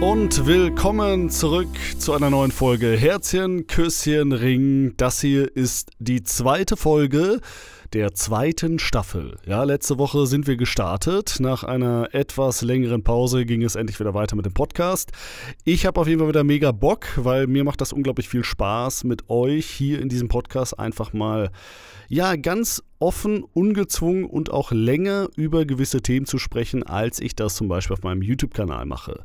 und willkommen zurück zu einer neuen Folge Herzchen, Küsschen, Ring. Das hier ist die zweite Folge der zweiten Staffel. Ja, letzte Woche sind wir gestartet. Nach einer etwas längeren Pause ging es endlich wieder weiter mit dem Podcast. Ich habe auf jeden Fall wieder mega Bock, weil mir macht das unglaublich viel Spaß, mit euch hier in diesem Podcast einfach mal ja, ganz offen, ungezwungen und auch länger über gewisse Themen zu sprechen, als ich das zum Beispiel auf meinem YouTube-Kanal mache.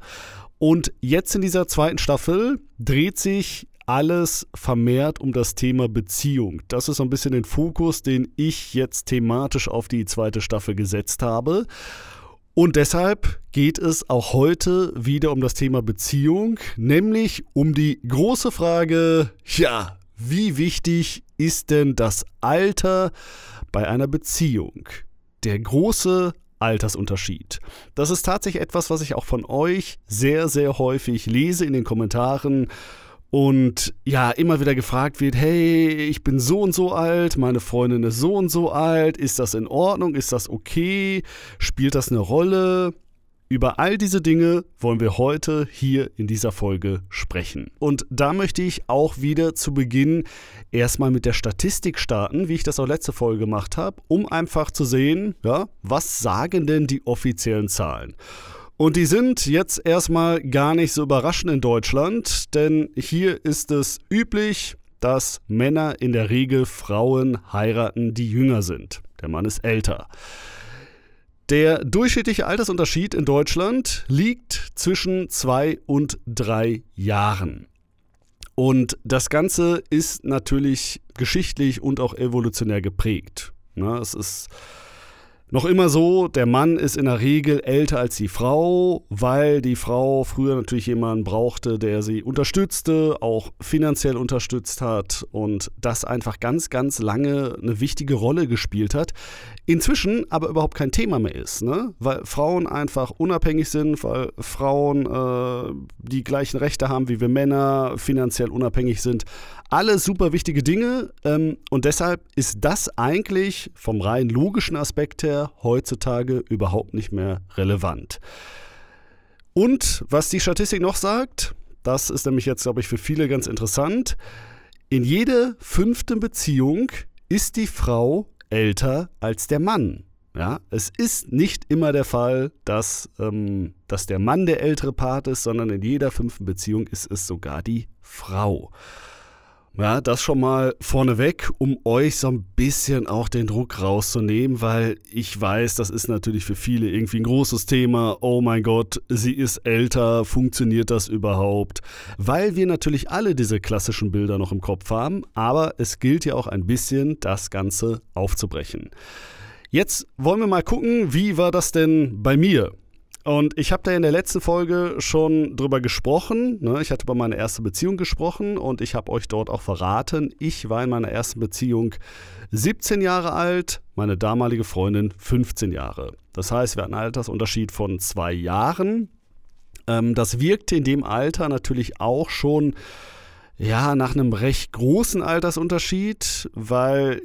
Und jetzt in dieser zweiten Staffel dreht sich alles vermehrt um das Thema Beziehung. Das ist so ein bisschen den Fokus, den ich jetzt thematisch auf die zweite Staffel gesetzt habe. Und deshalb geht es auch heute wieder um das Thema Beziehung, nämlich um die große Frage, ja, wie wichtig ist denn das Alter bei einer Beziehung? Der große Altersunterschied. Das ist tatsächlich etwas, was ich auch von euch sehr, sehr häufig lese in den Kommentaren und ja, immer wieder gefragt wird, hey, ich bin so und so alt, meine Freundin ist so und so alt, ist das in Ordnung, ist das okay, spielt das eine Rolle? Über all diese Dinge wollen wir heute hier in dieser Folge sprechen. Und da möchte ich auch wieder zu Beginn erstmal mit der Statistik starten, wie ich das auch letzte Folge gemacht habe, um einfach zu sehen, ja, was sagen denn die offiziellen Zahlen? Und die sind jetzt erstmal gar nicht so überraschend in Deutschland, denn hier ist es üblich, dass Männer in der Regel Frauen heiraten, die jünger sind. Der Mann ist älter. Der durchschnittliche Altersunterschied in Deutschland liegt zwischen zwei und drei Jahren. Und das Ganze ist natürlich geschichtlich und auch evolutionär geprägt. Na, es ist noch immer so, der Mann ist in der Regel älter als die Frau, weil die Frau früher natürlich jemanden brauchte, der sie unterstützte, auch finanziell unterstützt hat und das einfach ganz, ganz lange eine wichtige Rolle gespielt hat. Inzwischen aber überhaupt kein Thema mehr ist, ne? weil Frauen einfach unabhängig sind, weil Frauen äh, die gleichen Rechte haben wie wir Männer, finanziell unabhängig sind. Alle super wichtige Dinge ähm, und deshalb ist das eigentlich vom rein logischen Aspekt her heutzutage überhaupt nicht mehr relevant. Und was die Statistik noch sagt, das ist nämlich jetzt, glaube ich, für viele ganz interessant. In jeder fünften Beziehung ist die Frau älter als der Mann. Ja, es ist nicht immer der Fall, dass, ähm, dass der Mann der ältere Part ist, sondern in jeder fünften Beziehung ist es sogar die Frau. Ja, das schon mal vorneweg, um euch so ein bisschen auch den Druck rauszunehmen, weil ich weiß, das ist natürlich für viele irgendwie ein großes Thema. Oh mein Gott, sie ist älter, funktioniert das überhaupt? Weil wir natürlich alle diese klassischen Bilder noch im Kopf haben, aber es gilt ja auch ein bisschen, das Ganze aufzubrechen. Jetzt wollen wir mal gucken, wie war das denn bei mir? Und ich habe da in der letzten Folge schon drüber gesprochen. Ne? Ich hatte über meine erste Beziehung gesprochen und ich habe euch dort auch verraten, ich war in meiner ersten Beziehung 17 Jahre alt, meine damalige Freundin 15 Jahre. Das heißt, wir hatten einen Altersunterschied von zwei Jahren. Ähm, das wirkte in dem Alter natürlich auch schon ja, nach einem recht großen Altersunterschied, weil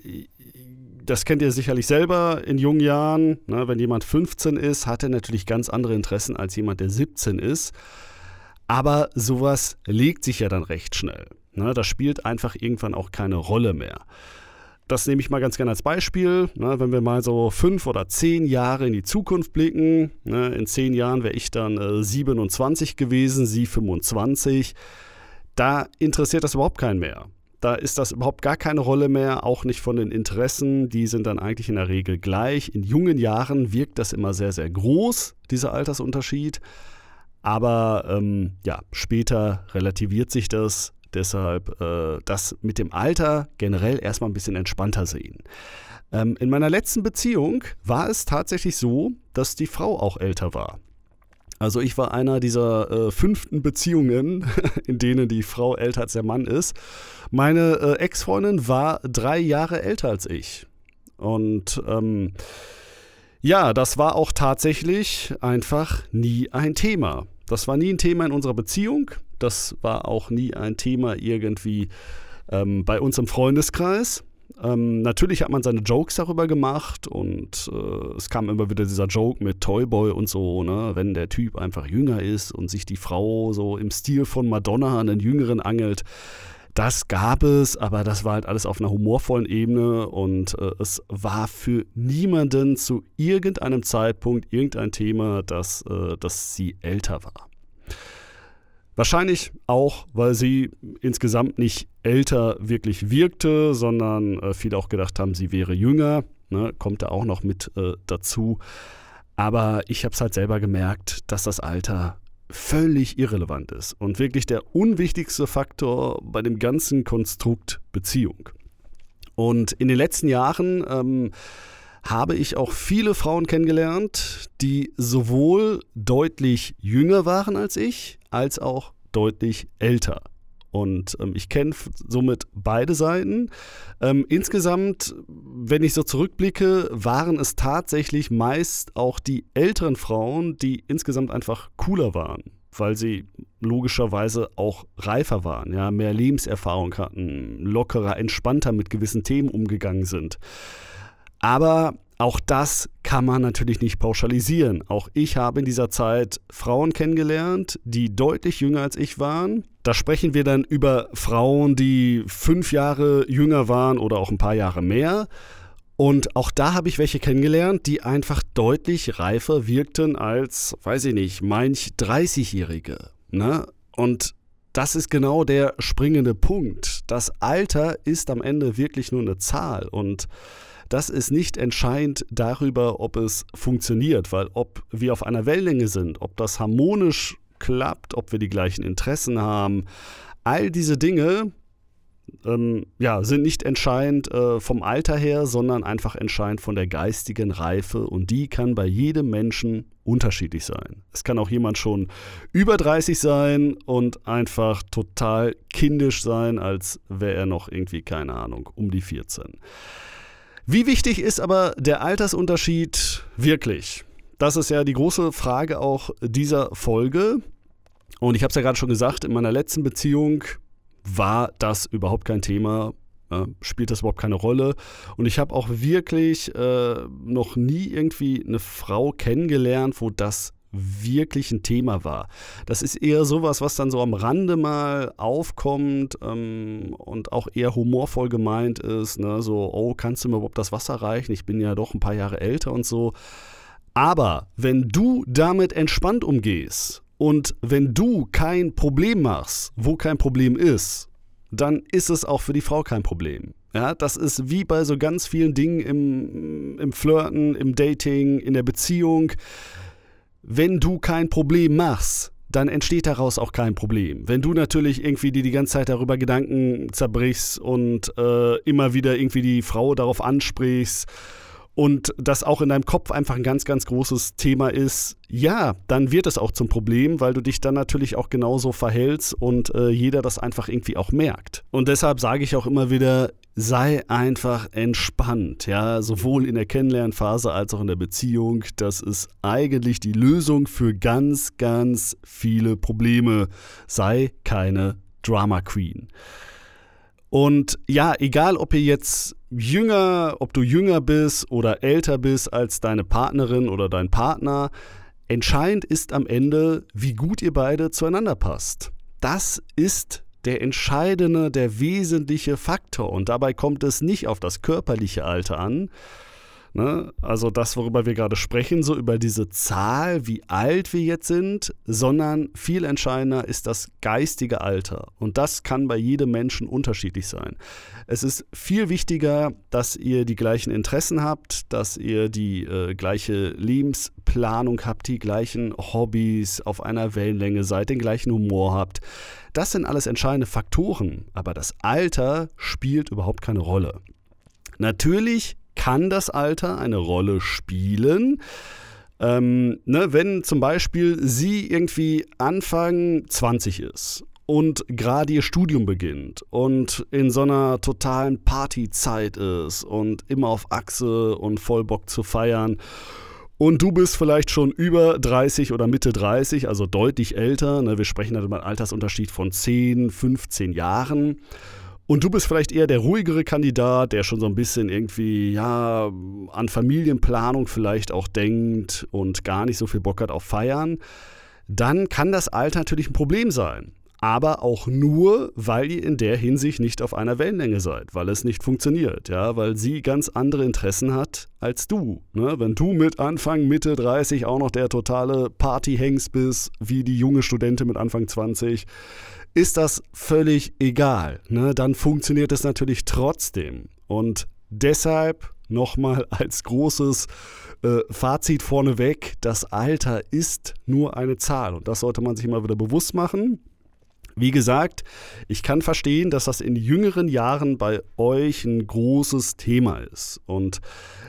das kennt ihr sicherlich selber in jungen Jahren. Ne, wenn jemand 15 ist, hat er natürlich ganz andere Interessen als jemand, der 17 ist. Aber sowas legt sich ja dann recht schnell. Ne, das spielt einfach irgendwann auch keine Rolle mehr. Das nehme ich mal ganz gerne als Beispiel. Ne, wenn wir mal so fünf oder zehn Jahre in die Zukunft blicken, ne, in zehn Jahren wäre ich dann äh, 27 gewesen, sie 25. Da interessiert das überhaupt keinen mehr. Da ist das überhaupt gar keine Rolle mehr, auch nicht von den Interessen. Die sind dann eigentlich in der Regel gleich. In jungen Jahren wirkt das immer sehr, sehr groß, dieser Altersunterschied. Aber ähm, ja, später relativiert sich das. Deshalb äh, das mit dem Alter generell erstmal ein bisschen entspannter sehen. Ähm, in meiner letzten Beziehung war es tatsächlich so, dass die Frau auch älter war. Also ich war einer dieser äh, fünften Beziehungen, in denen die Frau älter als der Mann ist. Meine äh, Ex-Freundin war drei Jahre älter als ich. Und ähm, ja, das war auch tatsächlich einfach nie ein Thema. Das war nie ein Thema in unserer Beziehung. Das war auch nie ein Thema irgendwie ähm, bei uns im Freundeskreis. Ähm, natürlich hat man seine Jokes darüber gemacht und äh, es kam immer wieder dieser Joke mit Toyboy und so, ne? wenn der Typ einfach jünger ist und sich die Frau so im Stil von Madonna an den Jüngeren angelt. Das gab es, aber das war halt alles auf einer humorvollen Ebene und äh, es war für niemanden zu irgendeinem Zeitpunkt irgendein Thema, dass, äh, dass sie älter war. Wahrscheinlich auch, weil sie insgesamt nicht älter wirklich wirkte, sondern äh, viele auch gedacht haben, sie wäre jünger. Ne, kommt da auch noch mit äh, dazu. Aber ich habe es halt selber gemerkt, dass das Alter völlig irrelevant ist und wirklich der unwichtigste Faktor bei dem ganzen Konstrukt Beziehung. Und in den letzten Jahren ähm, habe ich auch viele Frauen kennengelernt, die sowohl deutlich jünger waren als ich, als auch deutlich älter. Und ähm, ich kenne somit beide Seiten. Ähm, insgesamt, wenn ich so zurückblicke, waren es tatsächlich meist auch die älteren Frauen, die insgesamt einfach cooler waren, weil sie logischerweise auch reifer waren, ja, mehr Lebenserfahrung hatten, lockerer, entspannter mit gewissen Themen umgegangen sind. Aber auch das kann man natürlich nicht pauschalisieren. Auch ich habe in dieser Zeit Frauen kennengelernt, die deutlich jünger als ich waren. Da sprechen wir dann über Frauen, die fünf Jahre jünger waren oder auch ein paar Jahre mehr. Und auch da habe ich welche kennengelernt, die einfach deutlich reifer wirkten als, weiß ich nicht, manch 30-Jährige. Ne? Und das ist genau der springende Punkt. Das Alter ist am Ende wirklich nur eine Zahl. Und das ist nicht entscheidend darüber, ob es funktioniert, weil ob wir auf einer Wellenlänge sind, ob das harmonisch klappt, ob wir die gleichen Interessen haben, all diese Dinge ähm, ja, sind nicht entscheidend äh, vom Alter her, sondern einfach entscheidend von der geistigen Reife und die kann bei jedem Menschen unterschiedlich sein. Es kann auch jemand schon über 30 sein und einfach total kindisch sein, als wäre er noch irgendwie, keine Ahnung, um die 14. Wie wichtig ist aber der Altersunterschied wirklich? Das ist ja die große Frage auch dieser Folge. Und ich habe es ja gerade schon gesagt, in meiner letzten Beziehung war das überhaupt kein Thema, äh, spielt das überhaupt keine Rolle. Und ich habe auch wirklich äh, noch nie irgendwie eine Frau kennengelernt, wo das wirklich ein Thema war. Das ist eher sowas, was dann so am Rande mal aufkommt ähm, und auch eher humorvoll gemeint ist. Ne? So, oh, kannst du mir überhaupt das Wasser reichen? Ich bin ja doch ein paar Jahre älter und so. Aber wenn du damit entspannt umgehst und wenn du kein Problem machst, wo kein Problem ist, dann ist es auch für die Frau kein Problem. Ja, das ist wie bei so ganz vielen Dingen im, im Flirten, im Dating, in der Beziehung wenn du kein Problem machst, dann entsteht daraus auch kein Problem. Wenn du natürlich irgendwie dir die ganze Zeit darüber Gedanken zerbrichst und äh, immer wieder irgendwie die Frau darauf ansprichst und das auch in deinem Kopf einfach ein ganz, ganz großes Thema ist, ja, dann wird es auch zum Problem, weil du dich dann natürlich auch genauso verhältst und äh, jeder das einfach irgendwie auch merkt. Und deshalb sage ich auch immer wieder, sei einfach entspannt, ja, sowohl in der Kennenlernphase als auch in der Beziehung. Das ist eigentlich die Lösung für ganz, ganz viele Probleme. Sei keine Drama Queen. Und ja, egal ob ihr jetzt jünger, ob du jünger bist oder älter bist als deine Partnerin oder dein Partner, entscheidend ist am Ende, wie gut ihr beide zueinander passt. Das ist der entscheidende, der wesentliche Faktor. Und dabei kommt es nicht auf das körperliche Alter an, Ne? Also das, worüber wir gerade sprechen, so über diese Zahl, wie alt wir jetzt sind, sondern viel entscheidender ist das geistige Alter. Und das kann bei jedem Menschen unterschiedlich sein. Es ist viel wichtiger, dass ihr die gleichen Interessen habt, dass ihr die äh, gleiche Lebensplanung habt, die gleichen Hobbys, auf einer Wellenlänge seid, den gleichen Humor habt. Das sind alles entscheidende Faktoren, aber das Alter spielt überhaupt keine Rolle. Natürlich kann das Alter eine Rolle spielen. Ähm, ne, wenn zum Beispiel sie irgendwie Anfang 20 ist und gerade ihr Studium beginnt und in so einer totalen Partyzeit ist und immer auf Achse und voll Bock zu feiern und du bist vielleicht schon über 30 oder Mitte 30, also deutlich älter, ne, wir sprechen da über einen Altersunterschied von 10, 15 Jahren. Und du bist vielleicht eher der ruhigere Kandidat, der schon so ein bisschen irgendwie, ja, an Familienplanung vielleicht auch denkt und gar nicht so viel Bock hat auf Feiern. Dann kann das Alter natürlich ein Problem sein aber auch nur, weil ihr in der Hinsicht nicht auf einer Wellenlänge seid, weil es nicht funktioniert, ja, weil sie ganz andere Interessen hat als du. Ne? Wenn du mit Anfang, Mitte 30 auch noch der totale Partyhengst bist, wie die junge Studentin mit Anfang 20, ist das völlig egal. Ne? Dann funktioniert es natürlich trotzdem. Und deshalb nochmal als großes äh, Fazit vorneweg, das Alter ist nur eine Zahl und das sollte man sich immer wieder bewusst machen. Wie gesagt, ich kann verstehen, dass das in jüngeren Jahren bei euch ein großes Thema ist. Und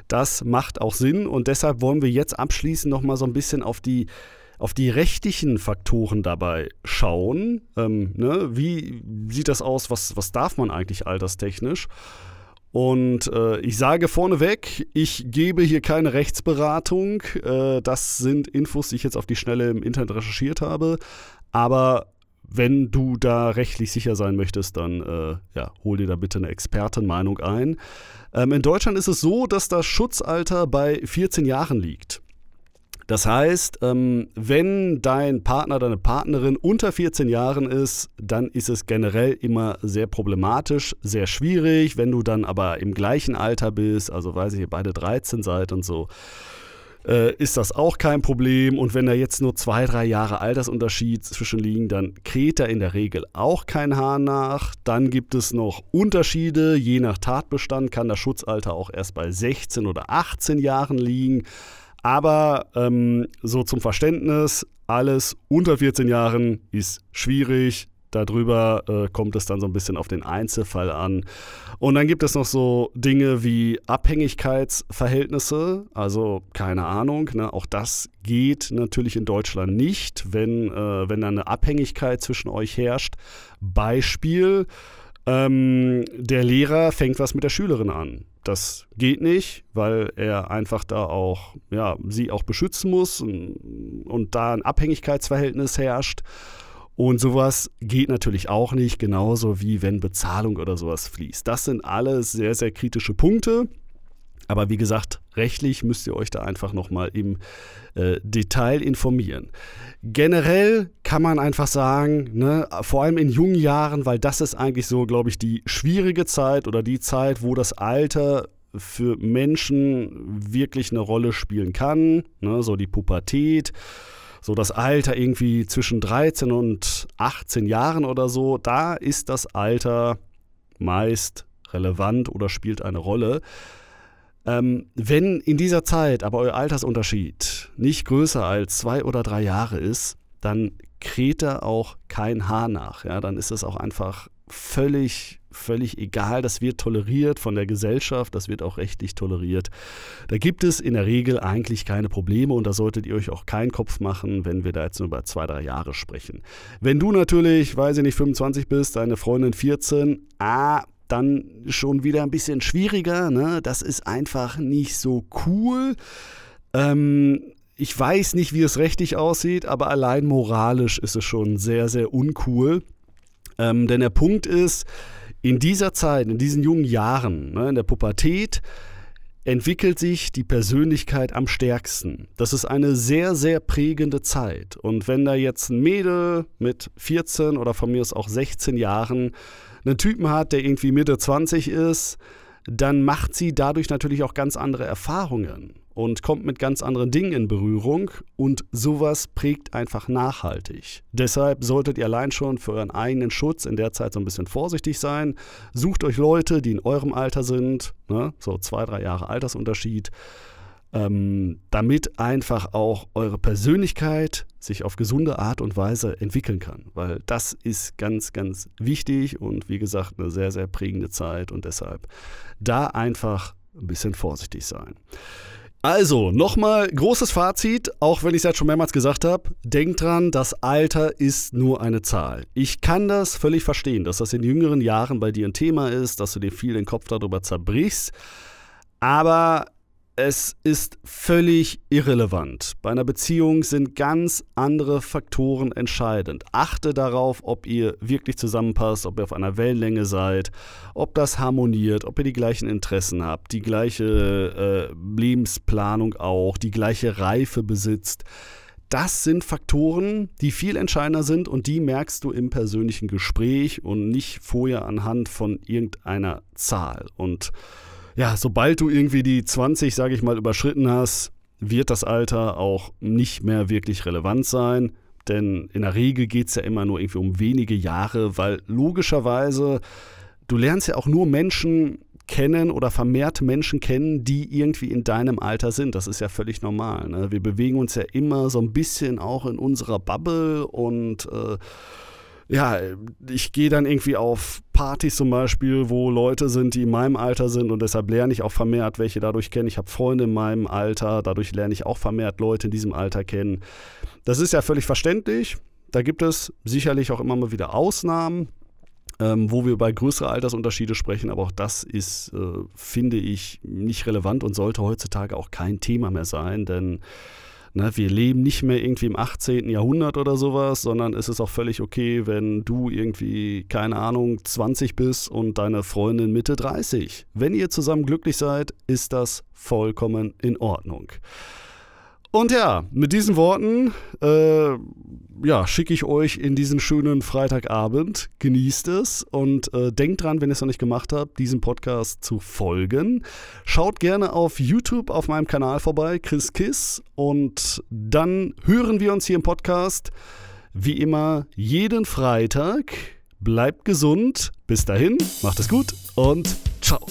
das macht auch Sinn. Und deshalb wollen wir jetzt abschließend nochmal so ein bisschen auf die, auf die rechtlichen Faktoren dabei schauen. Ähm, ne? Wie sieht das aus? Was, was darf man eigentlich alterstechnisch? Und äh, ich sage vorneweg, ich gebe hier keine Rechtsberatung. Äh, das sind Infos, die ich jetzt auf die Schnelle im Internet recherchiert habe. Aber wenn du da rechtlich sicher sein möchtest, dann äh, ja, hol dir da bitte eine Expertenmeinung ein. Ähm, in Deutschland ist es so, dass das Schutzalter bei 14 Jahren liegt. Das heißt, ähm, wenn dein Partner, deine Partnerin unter 14 Jahren ist, dann ist es generell immer sehr problematisch, sehr schwierig. Wenn du dann aber im gleichen Alter bist, also weiß ich, ihr beide 13 seid und so, äh, ist das auch kein Problem. Und wenn da jetzt nur zwei, drei Jahre Altersunterschied zwischen liegen, dann kräht da in der Regel auch kein Hahn nach. Dann gibt es noch Unterschiede. Je nach Tatbestand kann das Schutzalter auch erst bei 16 oder 18 Jahren liegen. Aber ähm, so zum Verständnis, alles unter 14 Jahren ist schwierig. Darüber äh, kommt es dann so ein bisschen auf den Einzelfall an. Und dann gibt es noch so Dinge wie Abhängigkeitsverhältnisse. Also keine Ahnung, ne? auch das geht natürlich in Deutschland nicht, wenn, äh, wenn da eine Abhängigkeit zwischen euch herrscht. Beispiel, ähm, der Lehrer fängt was mit der Schülerin an. Das geht nicht, weil er einfach da auch, ja, sie auch beschützen muss und, und da ein Abhängigkeitsverhältnis herrscht. Und sowas geht natürlich auch nicht, genauso wie wenn Bezahlung oder sowas fließt. Das sind alles sehr, sehr kritische Punkte. Aber wie gesagt, rechtlich müsst ihr euch da einfach nochmal im äh, Detail informieren. Generell kann man einfach sagen, ne, vor allem in jungen Jahren, weil das ist eigentlich so, glaube ich, die schwierige Zeit oder die Zeit, wo das Alter für Menschen wirklich eine Rolle spielen kann, ne, so die Pubertät so das Alter irgendwie zwischen 13 und 18 Jahren oder so, da ist das Alter meist relevant oder spielt eine Rolle. Ähm, wenn in dieser Zeit aber euer Altersunterschied nicht größer als zwei oder drei Jahre ist, dann kräht da auch kein Haar nach. Ja? Dann ist es auch einfach völlig, völlig egal. Das wird toleriert von der Gesellschaft, das wird auch rechtlich toleriert. Da gibt es in der Regel eigentlich keine Probleme und da solltet ihr euch auch keinen Kopf machen, wenn wir da jetzt nur über zwei, drei Jahre sprechen. Wenn du natürlich, weiß ich nicht, 25 bist, deine Freundin 14, ah, dann schon wieder ein bisschen schwieriger. Ne? Das ist einfach nicht so cool. Ähm, ich weiß nicht, wie es rechtlich aussieht, aber allein moralisch ist es schon sehr, sehr uncool. Ähm, denn der Punkt ist, in dieser Zeit, in diesen jungen Jahren, ne, in der Pubertät, entwickelt sich die Persönlichkeit am stärksten. Das ist eine sehr, sehr prägende Zeit. Und wenn da jetzt ein Mädel mit 14 oder von mir aus auch 16 Jahren einen Typen hat, der irgendwie Mitte 20 ist, dann macht sie dadurch natürlich auch ganz andere Erfahrungen und kommt mit ganz anderen Dingen in Berührung und sowas prägt einfach nachhaltig. Deshalb solltet ihr allein schon für euren eigenen Schutz in der Zeit so ein bisschen vorsichtig sein. Sucht euch Leute, die in eurem Alter sind, ne? so zwei, drei Jahre Altersunterschied, ähm, damit einfach auch eure Persönlichkeit sich auf gesunde Art und Weise entwickeln kann. Weil das ist ganz, ganz wichtig und wie gesagt eine sehr, sehr prägende Zeit und deshalb da einfach ein bisschen vorsichtig sein. Also, nochmal großes Fazit, auch wenn ich es jetzt schon mehrmals gesagt habe. Denkt dran, das Alter ist nur eine Zahl. Ich kann das völlig verstehen, dass das in jüngeren Jahren bei dir ein Thema ist, dass du dir viel den Kopf darüber zerbrichst. Aber es ist völlig irrelevant. Bei einer Beziehung sind ganz andere Faktoren entscheidend. Achte darauf, ob ihr wirklich zusammenpasst, ob ihr auf einer Wellenlänge seid, ob das harmoniert, ob ihr die gleichen Interessen habt, die gleiche äh, Lebensplanung auch, die gleiche Reife besitzt. Das sind Faktoren, die viel entscheidender sind und die merkst du im persönlichen Gespräch und nicht vorher anhand von irgendeiner Zahl. Und ja, sobald du irgendwie die 20, sage ich mal, überschritten hast, wird das Alter auch nicht mehr wirklich relevant sein. Denn in der Regel geht es ja immer nur irgendwie um wenige Jahre, weil logischerweise, du lernst ja auch nur Menschen kennen oder vermehrt Menschen kennen, die irgendwie in deinem Alter sind. Das ist ja völlig normal. Ne? Wir bewegen uns ja immer so ein bisschen auch in unserer Bubble und äh, ja, ich gehe dann irgendwie auf Partys zum Beispiel, wo Leute sind, die in meinem Alter sind und deshalb lerne ich auch vermehrt welche dadurch kennen. Ich habe Freunde in meinem Alter, dadurch lerne ich auch vermehrt Leute in diesem Alter kennen. Das ist ja völlig verständlich. Da gibt es sicherlich auch immer mal wieder Ausnahmen, ähm, wo wir über größere Altersunterschiede sprechen, aber auch das ist, äh, finde ich, nicht relevant und sollte heutzutage auch kein Thema mehr sein, denn Ne, wir leben nicht mehr irgendwie im 18. Jahrhundert oder sowas, sondern es ist auch völlig okay, wenn du irgendwie, keine Ahnung, 20 bist und deine Freundin Mitte 30. Wenn ihr zusammen glücklich seid, ist das vollkommen in Ordnung. Und ja, mit diesen Worten äh, ja, schicke ich euch in diesen schönen Freitagabend. Genießt es und äh, denkt dran, wenn ihr es noch nicht gemacht habt, diesem Podcast zu folgen. Schaut gerne auf YouTube auf meinem Kanal vorbei, Chris Kiss. Und dann hören wir uns hier im Podcast wie immer jeden Freitag. Bleibt gesund. Bis dahin, macht es gut und ciao.